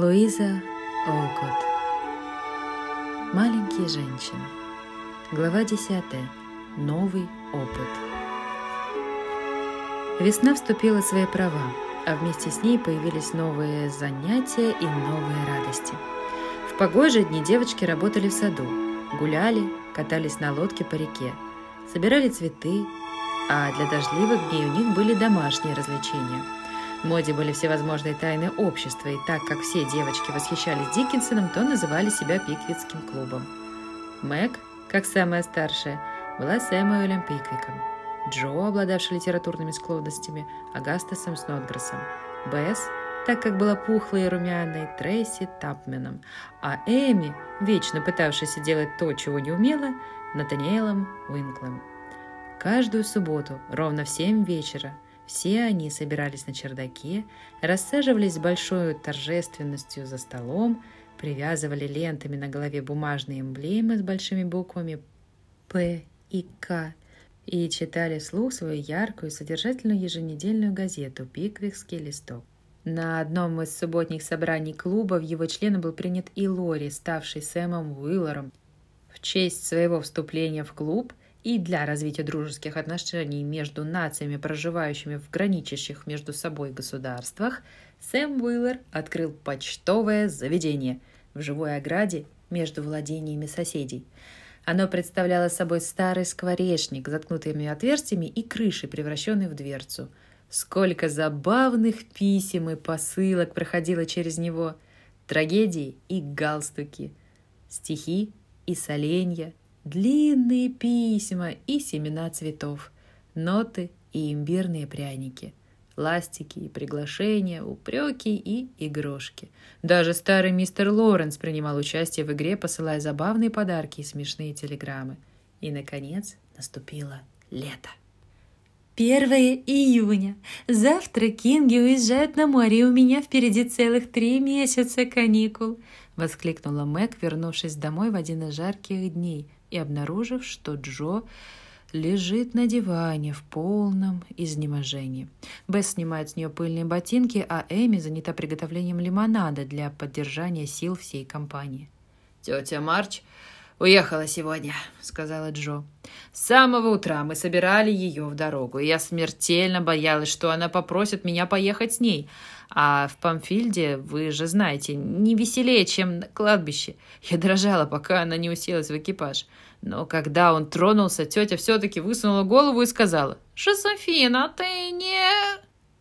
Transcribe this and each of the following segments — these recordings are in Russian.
Луиза Олкот Маленькие женщины Глава 10. Новый опыт Весна вступила в свои права, а вместе с ней появились новые занятия и новые радости. В погожие дни девочки работали в саду, гуляли, катались на лодке по реке, собирали цветы, а для дождливых дней у них были домашние развлечения – в моде были всевозможные тайны общества, и так как все девочки восхищались Диккенсоном, то называли себя Пиквитским клубом. Мэг, как самая старшая, была Сэмюэлем Пиквиком. Джо, обладавший литературными склонностями, Агастасом Снотгрессом. Бесс, так как была пухлой и румяной, Трейси Тапменом. А Эми, вечно пытавшаяся делать то, чего не умела, Натаниэлом Уинклом. Каждую субботу, ровно в семь вечера, все они собирались на чердаке, рассаживались с большой торжественностью за столом, привязывали лентами на голове бумажные эмблемы с большими буквами «П» и «К» и читали вслух свою яркую содержательную еженедельную газету «Пиквикский листок». На одном из субботних собраний клуба в его члены был принят и Лори, ставший Сэмом Уиллером. В честь своего вступления в клуб – и для развития дружеских отношений между нациями, проживающими в граничащих между собой государствах, Сэм Уиллер открыл почтовое заведение в живой ограде между владениями соседей. Оно представляло собой старый скворечник, заткнутыми отверстиями и крышей, превращенной в дверцу. Сколько забавных писем и посылок проходило через него, трагедии и галстуки, стихи и соленья, длинные письма и семена цветов, ноты и имбирные пряники, ластики и приглашения, упреки и игрушки. Даже старый мистер Лоренс принимал участие в игре, посылая забавные подарки и смешные телеграммы. И, наконец, наступило лето. 1 июня. Завтра Кинги уезжают на море, и у меня впереди целых три месяца каникул!» — воскликнула Мэг, вернувшись домой в один из жарких дней — и обнаружив, что Джо лежит на диване в полном изнеможении. Бесс снимает с нее пыльные ботинки, а Эми занята приготовлением лимонада для поддержания сил всей компании. «Тетя Марч уехала сегодня», — сказала Джо. «С самого утра мы собирали ее в дорогу, и я смертельно боялась, что она попросит меня поехать с ней. А в Памфильде, вы же знаете, не веселее, чем на кладбище. Я дрожала, пока она не уселась в экипаж. Но когда он тронулся, тетя все-таки высунула голову и сказала, «Жозефина, ты не...»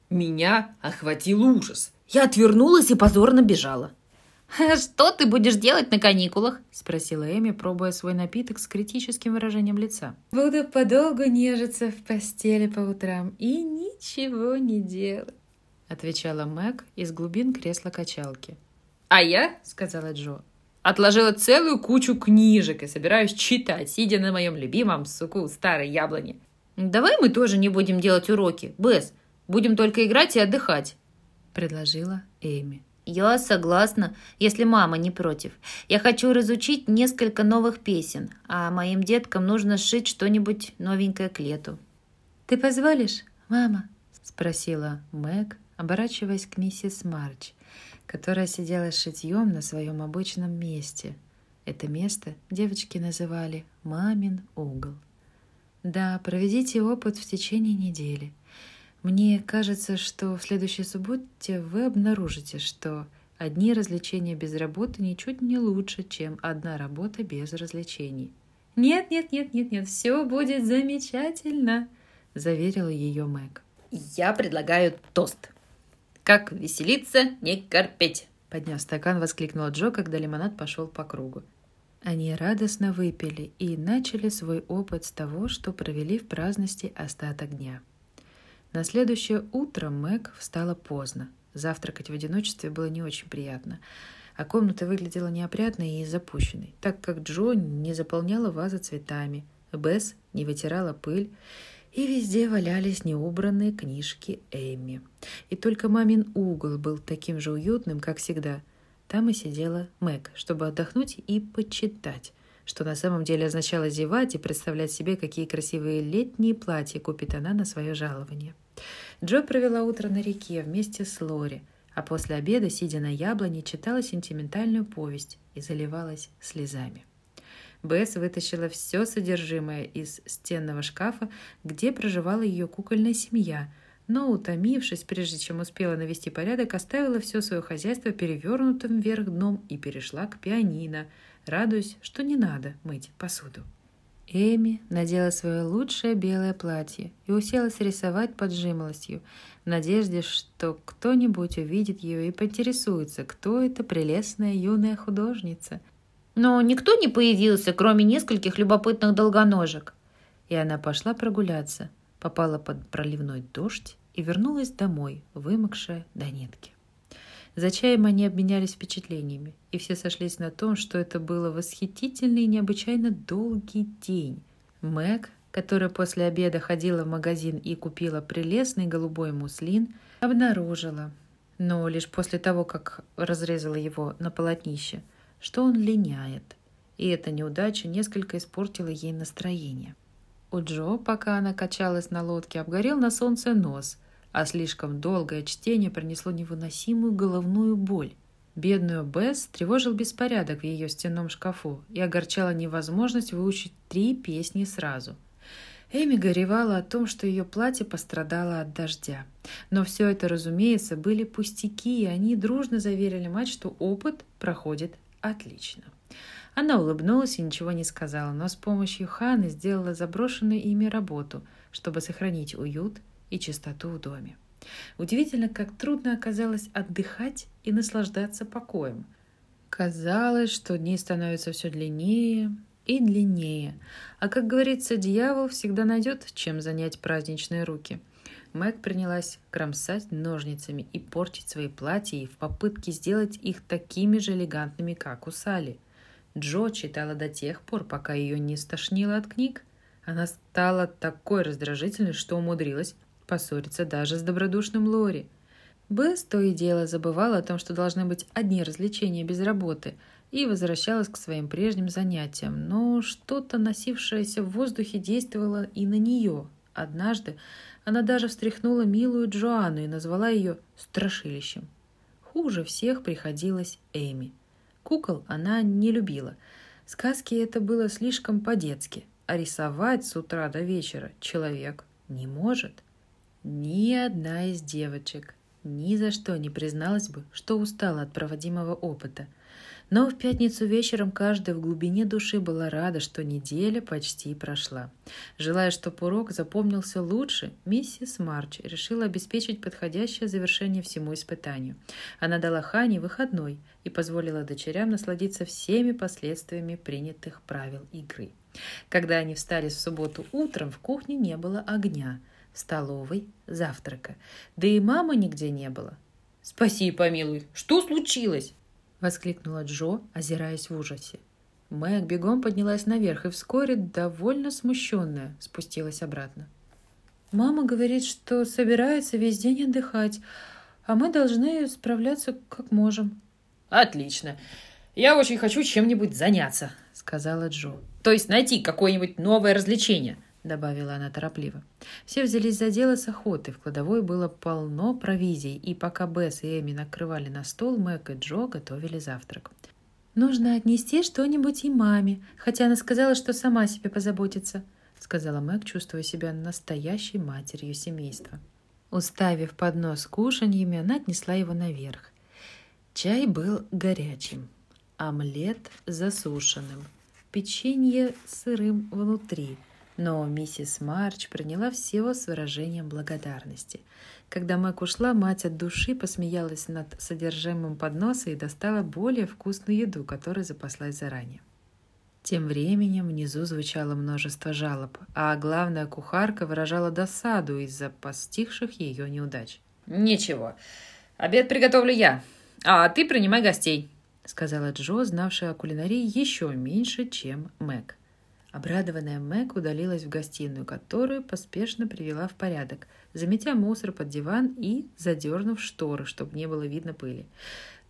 Меня охватил ужас. Я отвернулась и позорно бежала. «Что ты будешь делать на каникулах?» – спросила Эми, пробуя свой напиток с критическим выражением лица. «Буду подолгу нежиться в постели по утрам и ничего не делать», – отвечала Мэг из глубин кресла качалки. «А я», – сказала Джо, – «отложила целую кучу книжек и собираюсь читать, сидя на моем любимом суку старой яблони». «Давай мы тоже не будем делать уроки, Бесс. Будем только играть и отдыхать», – предложила Эми. Я согласна, если мама не против. Я хочу разучить несколько новых песен, а моим деткам нужно сшить что-нибудь новенькое к лету. «Ты позволишь, мама?» – спросила Мэг, оборачиваясь к миссис Марч, которая сидела с шитьем на своем обычном месте. Это место девочки называли «мамин угол». «Да, проведите опыт в течение недели. Мне кажется, что в следующей субботе вы обнаружите, что одни развлечения без работы ничуть не лучше, чем одна работа без развлечений. «Нет, нет, нет, нет, нет, все будет замечательно», — заверила ее Мэг. «Я предлагаю тост. Как веселиться, не корпеть!» Подняв стакан, воскликнул Джо, когда лимонад пошел по кругу. Они радостно выпили и начали свой опыт с того, что провели в праздности остаток дня. На следующее утро Мэг встала поздно. Завтракать в одиночестве было не очень приятно, а комната выглядела неопрятной и запущенной, так как Джо не заполняла вазы цветами, Бесс не вытирала пыль, и везде валялись неубранные книжки Эми. И только мамин угол был таким же уютным, как всегда. Там и сидела Мэг, чтобы отдохнуть и почитать что на самом деле означало зевать и представлять себе, какие красивые летние платья купит она на свое жалование. Джо провела утро на реке вместе с Лори, а после обеда, сидя на яблоне, читала сентиментальную повесть и заливалась слезами. Бесс вытащила все содержимое из стенного шкафа, где проживала ее кукольная семья, но, утомившись, прежде чем успела навести порядок, оставила все свое хозяйство перевернутым вверх дном и перешла к пианино, радуясь, что не надо мыть посуду. Эми надела свое лучшее белое платье и уселась рисовать под жимолостью, в надежде, что кто-нибудь увидит ее и поинтересуется, кто эта прелестная юная художница. Но никто не появился, кроме нескольких любопытных долгоножек. И она пошла прогуляться, попала под проливной дождь и вернулась домой, вымокшая до нитки. За чаем они обменялись впечатлениями, и все сошлись на том, что это было восхитительный и необычайно долгий день. Мэг, которая после обеда ходила в магазин и купила прелестный голубой муслин, обнаружила, но лишь после того, как разрезала его на полотнище, что он линяет. И эта неудача несколько испортила ей настроение. У Джо, пока она качалась на лодке, обгорел на солнце нос – а слишком долгое чтение принесло невыносимую головную боль. Бедную Бесс тревожил беспорядок в ее стенном шкафу и огорчала невозможность выучить три песни сразу. Эми горевала о том, что ее платье пострадало от дождя. Но все это, разумеется, были пустяки, и они дружно заверили мать, что опыт проходит отлично. Она улыбнулась и ничего не сказала, но с помощью Ханы сделала заброшенную ими работу, чтобы сохранить уют и чистоту в доме. Удивительно, как трудно оказалось отдыхать и наслаждаться покоем. Казалось, что дни становятся все длиннее и длиннее, а, как говорится, дьявол всегда найдет, чем занять праздничные руки. Мэг принялась кромсать ножницами и портить свои платья в попытке сделать их такими же элегантными, как у Сали. Джо читала до тех пор, пока ее не стошнило от книг. Она стала такой раздражительной, что умудрилась поссориться даже с добродушным Лори. Бесс то и дело забывала о том, что должны быть одни развлечения без работы, и возвращалась к своим прежним занятиям, но что-то, носившееся в воздухе, действовало и на нее. Однажды она даже встряхнула милую Джоанну и назвала ее «страшилищем». Хуже всех приходилось Эми. Кукол она не любила. Сказки это было слишком по-детски, а рисовать с утра до вечера человек не может. Ни одна из девочек ни за что не призналась бы, что устала от проводимого опыта. Но в пятницу вечером каждая в глубине души была рада, что неделя почти прошла. Желая, чтобы урок запомнился лучше, миссис Марч решила обеспечить подходящее завершение всему испытанию. Она дала Хане выходной и позволила дочерям насладиться всеми последствиями принятых правил игры. Когда они встали в субботу утром, в кухне не было огня – столовой, завтрака. Да и мамы нигде не было. «Спаси, помилуй, что случилось?» — воскликнула Джо, озираясь в ужасе. Мэг бегом поднялась наверх и вскоре, довольно смущенная, спустилась обратно. «Мама говорит, что собирается весь день отдыхать, а мы должны справляться как можем». «Отлично. Я очень хочу чем-нибудь заняться», — сказала Джо. «То есть найти какое-нибудь новое развлечение добавила она торопливо. Все взялись за дело с охотой. В кладовой было полно провизий, и пока Бесс и Эми накрывали на стол, Мэг и Джо готовили завтрак. «Нужно отнести что-нибудь и маме, хотя она сказала, что сама себе позаботится», сказала Мэг, чувствуя себя настоящей матерью семейства. Уставив поднос кушаньями, она отнесла его наверх. Чай был горячим, омлет засушенным, печенье сырым внутри – но миссис Марч приняла всего с выражением благодарности. Когда Мэг ушла, мать от души посмеялась над содержимым подноса и достала более вкусную еду, которой запаслась заранее. Тем временем внизу звучало множество жалоб, а главная кухарка выражала досаду из-за постигших ее неудач. «Ничего, обед приготовлю я, а ты принимай гостей», сказала Джо, знавшая о кулинарии еще меньше, чем Мэг. Обрадованная Мэг удалилась в гостиную, которую поспешно привела в порядок, заметя мусор под диван и задернув шторы, чтобы не было видно пыли.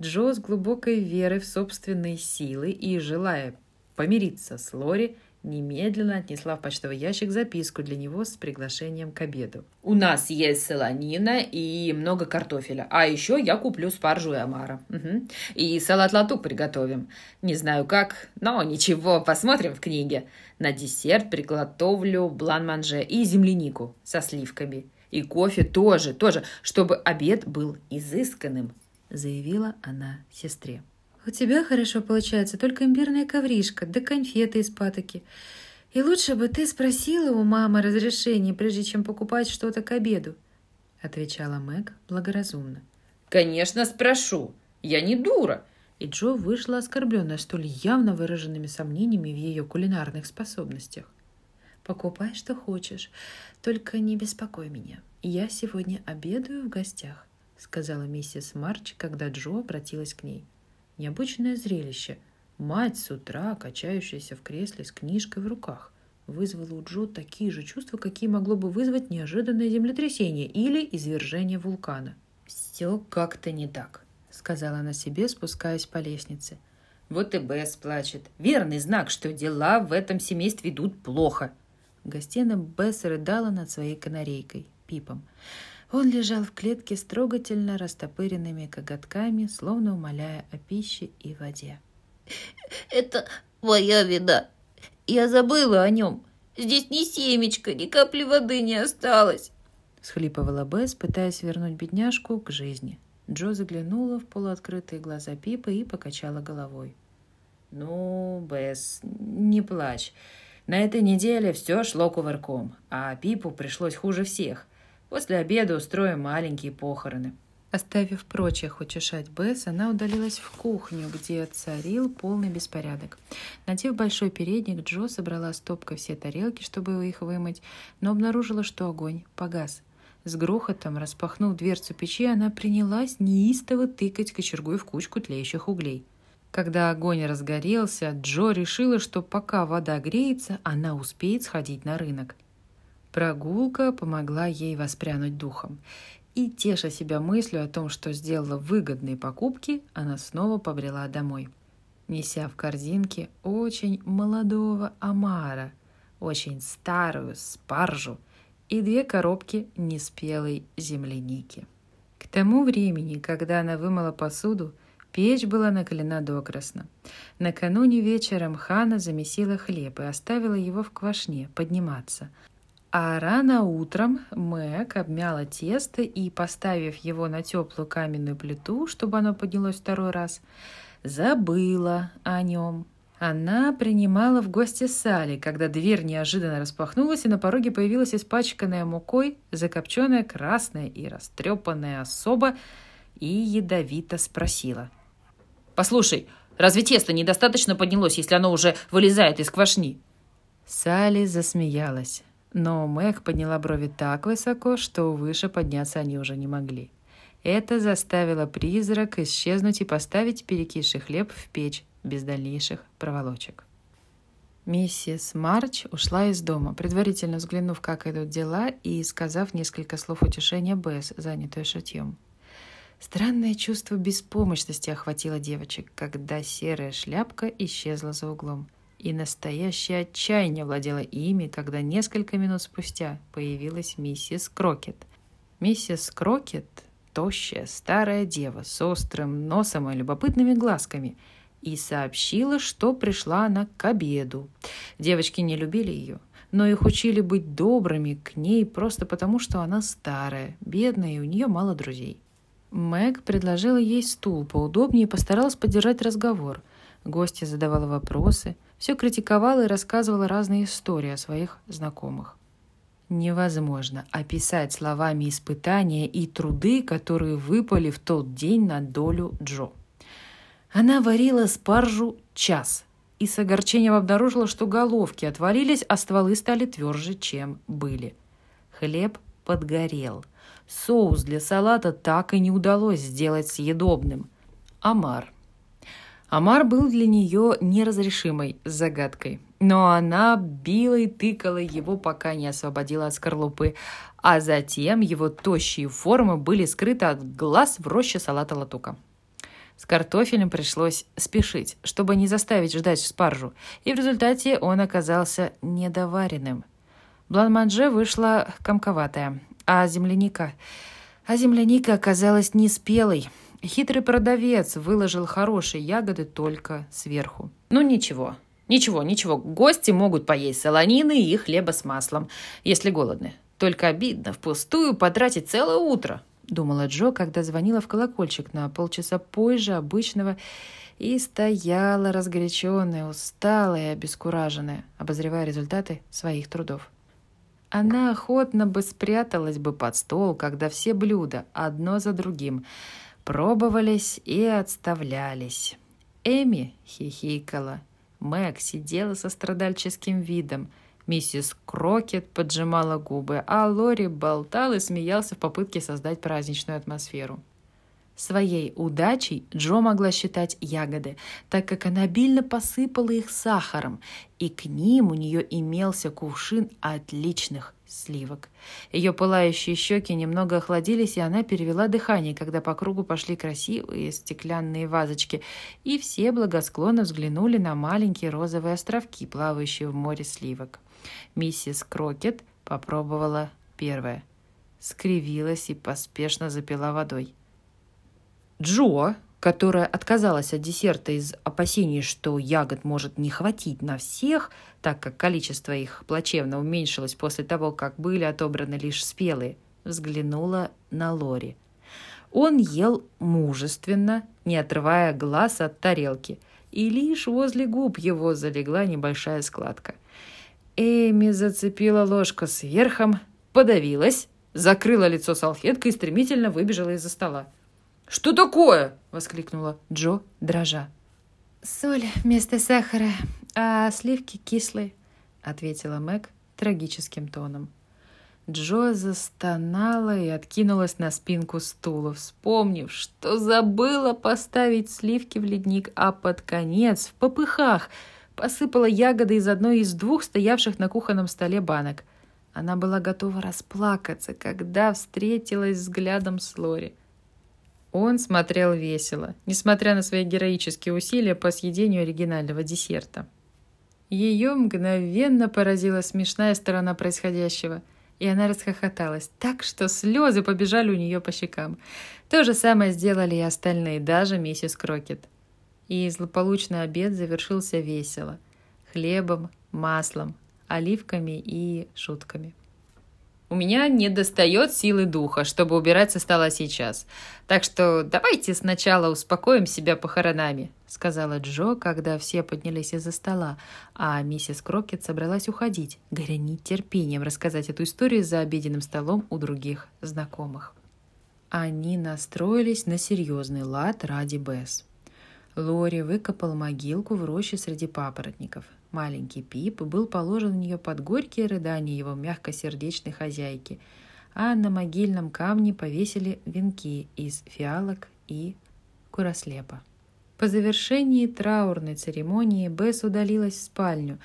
Джо с глубокой верой в собственные силы и желая помириться с Лори, немедленно отнесла в почтовый ящик записку для него с приглашением к обеду. «У нас есть солонина и много картофеля, а еще я куплю спаржу и омара. Угу. И салат-латук приготовим. Не знаю как, но ничего, посмотрим в книге. На десерт приготовлю блан-манже и землянику со сливками. И кофе тоже, тоже, чтобы обед был изысканным», заявила она сестре. «У тебя хорошо получается только имбирная ковришка, да конфеты из патоки. И лучше бы ты спросила у мамы разрешения, прежде чем покупать что-то к обеду», отвечала Мэг благоразумно. «Конечно спрошу. Я не дура». И Джо вышла оскорбленная столь явно выраженными сомнениями в ее кулинарных способностях. «Покупай, что хочешь, только не беспокой меня. Я сегодня обедаю в гостях», сказала миссис Марч, когда Джо обратилась к ней – Необычное зрелище. Мать с утра, качающаяся в кресле с книжкой в руках, вызвала у Джо такие же чувства, какие могло бы вызвать неожиданное землетрясение или извержение вулкана. «Все как-то не так», — сказала она себе, спускаясь по лестнице. «Вот и Бесс плачет. Верный знак, что дела в этом семействе идут плохо». В гостиной Бесс рыдала над своей канарейкой, Пипом. Он лежал в клетке с трогательно растопыренными коготками, словно умоляя о пище и воде. «Это моя вина. Я забыла о нем. Здесь ни семечка, ни капли воды не осталось», — схлипывала Бесс, пытаясь вернуть бедняжку к жизни. Джо заглянула в полуоткрытые глаза Пипа и покачала головой. «Ну, Бесс, не плачь. На этой неделе все шло кувырком, а Пипу пришлось хуже всех — После обеда устроим маленькие похороны». Оставив прочих утешать Бесс, она удалилась в кухню, где царил полный беспорядок. Надев большой передник, Джо собрала стопкой все тарелки, чтобы их вымыть, но обнаружила, что огонь погас. С грохотом, распахнув дверцу печи, она принялась неистово тыкать кочергой в кучку тлеющих углей. Когда огонь разгорелся, Джо решила, что пока вода греется, она успеет сходить на рынок – Прогулка помогла ей воспрянуть духом. И, теша себя мыслью о том, что сделала выгодные покупки, она снова побрела домой, неся в корзинке очень молодого омара, очень старую спаржу и две коробки неспелой земляники. К тому времени, когда она вымыла посуду, печь была накалена докрасно. Накануне вечером Хана замесила хлеб и оставила его в квашне подниматься – а рано утром Мэг обмяла тесто и, поставив его на теплую каменную плиту, чтобы оно поднялось второй раз, забыла о нем. Она принимала в гости Салли, когда дверь неожиданно распахнулась, и на пороге появилась испачканная мукой, закопченная красная и растрепанная особа, и ядовито спросила. «Послушай, разве тесто недостаточно поднялось, если оно уже вылезает из квашни?» Салли засмеялась. Но Мэг подняла брови так высоко, что выше подняться они уже не могли. Это заставило призрак исчезнуть и поставить перекисший хлеб в печь без дальнейших проволочек. Миссис Марч ушла из дома, предварительно взглянув, как идут дела, и сказав несколько слов утешения Бесс, занятой шитьем. Странное чувство беспомощности охватило девочек, когда серая шляпка исчезла за углом. И настоящее отчаяние владело ими, когда несколько минут спустя появилась миссис Крокет. Миссис Крокет – тощая старая дева с острым носом и любопытными глазками – и сообщила, что пришла она к обеду. Девочки не любили ее, но их учили быть добрыми к ней просто потому, что она старая, бедная, и у нее мало друзей. Мэг предложила ей стул поудобнее и постаралась поддержать разговор. Гостья задавала вопросы – все критиковала и рассказывала разные истории о своих знакомых. Невозможно описать словами испытания и труды, которые выпали в тот день на долю Джо. Она варила спаржу час и с огорчением обнаружила, что головки отвалились, а стволы стали тверже, чем были. Хлеб подгорел. Соус для салата так и не удалось сделать съедобным. Амар – Амар был для нее неразрешимой загадкой. Но она била и тыкала его, пока не освободила от скорлупы, а затем его тощие формы были скрыты от глаз в роще салата латука. С картофелем пришлось спешить, чтобы не заставить ждать спаржу, и в результате он оказался недоваренным. Бланманже вышла комковатая, а земляника... А земляника оказалась неспелой. Хитрый продавец выложил хорошие ягоды только сверху. Ну ничего, ничего, ничего, гости могут поесть солонины и хлеба с маслом, если голодны. Только обидно впустую потратить целое утро, думала Джо, когда звонила в колокольчик на полчаса позже обычного и стояла разгоряченная, усталая и обескураженная, обозревая результаты своих трудов. Она охотно бы спряталась бы под стол, когда все блюда, одно за другим, пробовались и отставлялись. Эми хихикала. Мэг сидела со страдальческим видом. Миссис Крокет поджимала губы, а Лори болтал и смеялся в попытке создать праздничную атмосферу. Своей удачей Джо могла считать ягоды, так как она обильно посыпала их сахаром, и к ним у нее имелся кувшин отличных сливок. Ее пылающие щеки немного охладились, и она перевела дыхание, когда по кругу пошли красивые стеклянные вазочки, и все благосклонно взглянули на маленькие розовые островки, плавающие в море сливок. Миссис Крокет попробовала первое, скривилась и поспешно запила водой. Джо, которая отказалась от десерта из опасений, что ягод может не хватить на всех, так как количество их плачевно уменьшилось после того, как были отобраны лишь спелые, взглянула на Лори. Он ел мужественно, не отрывая глаз от тарелки, и лишь возле губ его залегла небольшая складка. Эми зацепила ложку сверхом, подавилась, закрыла лицо салфеткой и стремительно выбежала из-за стола. «Что такое?» — воскликнула Джо, дрожа. «Соль вместо сахара, а сливки кислые», — ответила Мэг трагическим тоном. Джо застонала и откинулась на спинку стула, вспомнив, что забыла поставить сливки в ледник, а под конец, в попыхах, посыпала ягоды из одной из двух стоявших на кухонном столе банок. Она была готова расплакаться, когда встретилась взглядом с Лори. Он смотрел весело, несмотря на свои героические усилия по съедению оригинального десерта. Ее мгновенно поразила смешная сторона происходящего, и она расхохоталась так, что слезы побежали у нее по щекам. То же самое сделали и остальные, даже миссис Крокет. И злополучный обед завершился весело. Хлебом, маслом, оливками и шутками. У меня не достает силы духа, чтобы убирать со стола сейчас. Так что давайте сначала успокоим себя похоронами», — сказала Джо, когда все поднялись из-за стола, а миссис Крокет собралась уходить, горя нетерпением рассказать эту историю за обеденным столом у других знакомых. Они настроились на серьезный лад ради Бесс. Лори выкопал могилку в роще среди папоротников. Маленький Пип был положен в нее под горькие рыдания его мягкосердечной хозяйки, а на могильном камне повесили венки из фиалок и курослепа. По завершении траурной церемонии Бесс удалилась в спальню,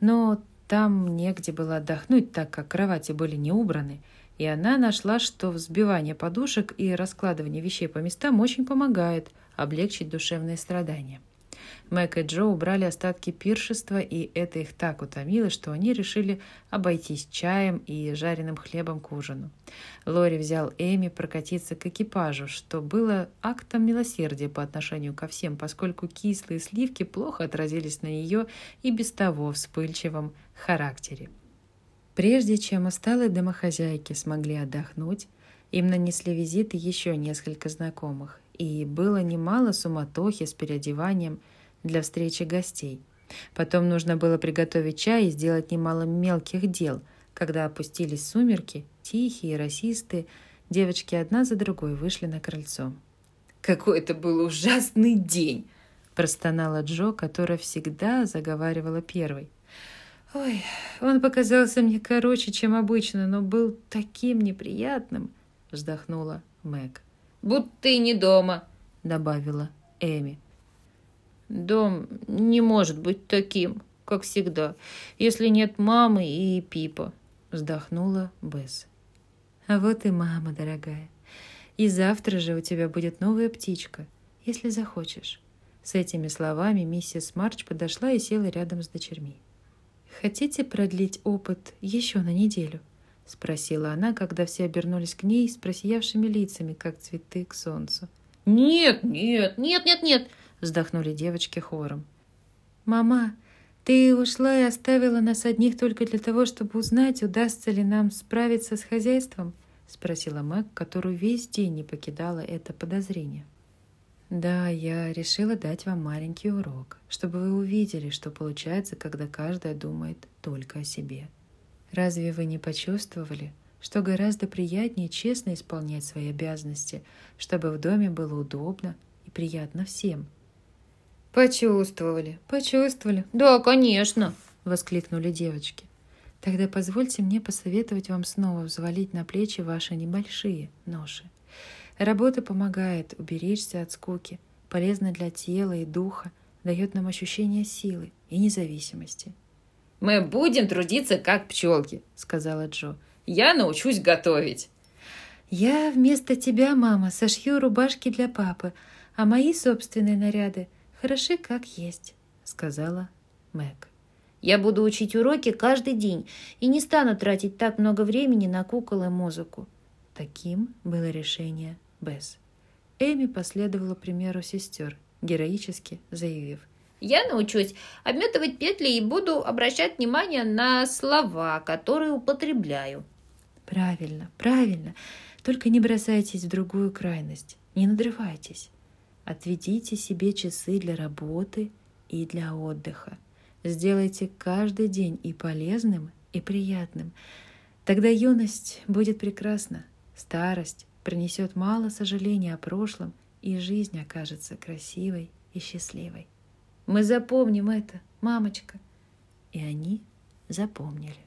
но там негде было отдохнуть, так как кровати были не убраны, и она нашла, что взбивание подушек и раскладывание вещей по местам очень помогает облегчить душевные страдания. Мэг и Джо убрали остатки пиршества, и это их так утомило, что они решили обойтись чаем и жареным хлебом к ужину. Лори взял Эми прокатиться к экипажу, что было актом милосердия по отношению ко всем, поскольку кислые сливки плохо отразились на ее и без того вспыльчивом характере. Прежде чем усталые домохозяйки смогли отдохнуть, им нанесли визиты еще несколько знакомых, и было немало суматохи с переодеванием – для встречи гостей. Потом нужно было приготовить чай и сделать немало мелких дел. Когда опустились сумерки, тихие расистые, девочки одна за другой вышли на крыльцо. «Какой это был ужасный день!» простонала Джо, которая всегда заговаривала первой. «Ой, он показался мне короче, чем обычно, но был таким неприятным», вздохнула Мэг. «Будто ты не дома», добавила Эми. Дом не может быть таким, как всегда, если нет мамы и Пипа, вздохнула Бесс. А вот и мама, дорогая. И завтра же у тебя будет новая птичка. если захочешь». С этими словами миссис Марч подошла и села рядом с дочерьми. «Хотите продлить опыт еще на неделю?» — спросила она, когда все обернулись к ней с просиявшими лицами, как цветы к солнцу. «Нет, нет, нет, нет, нет!» — вздохнули девочки хором. «Мама, ты ушла и оставила нас одних только для того, чтобы узнать, удастся ли нам справиться с хозяйством?» — спросила Мэг, которую весь день не покидало это подозрение. «Да, я решила дать вам маленький урок, чтобы вы увидели, что получается, когда каждая думает только о себе. Разве вы не почувствовали, что гораздо приятнее честно исполнять свои обязанности, чтобы в доме было удобно и приятно всем?» «Почувствовали, почувствовали. Да, конечно!» — воскликнули девочки. «Тогда позвольте мне посоветовать вам снова взвалить на плечи ваши небольшие ноши. Работа помогает уберечься от скуки, полезна для тела и духа, дает нам ощущение силы и независимости». «Мы будем трудиться, как пчелки», — сказала Джо. «Я научусь готовить». «Я вместо тебя, мама, сошью рубашки для папы, а мои собственные наряды хороши как есть», — сказала Мэг. «Я буду учить уроки каждый день и не стану тратить так много времени на кукол и музыку». Таким было решение Бесс. Эми последовала примеру сестер, героически заявив. «Я научусь обметывать петли и буду обращать внимание на слова, которые употребляю». «Правильно, правильно. Только не бросайтесь в другую крайность. Не надрывайтесь. Отведите себе часы для работы и для отдыха. Сделайте каждый день и полезным, и приятным. Тогда юность будет прекрасна, старость принесет мало сожаления о прошлом, и жизнь окажется красивой и счастливой. Мы запомним это, мамочка. И они запомнили.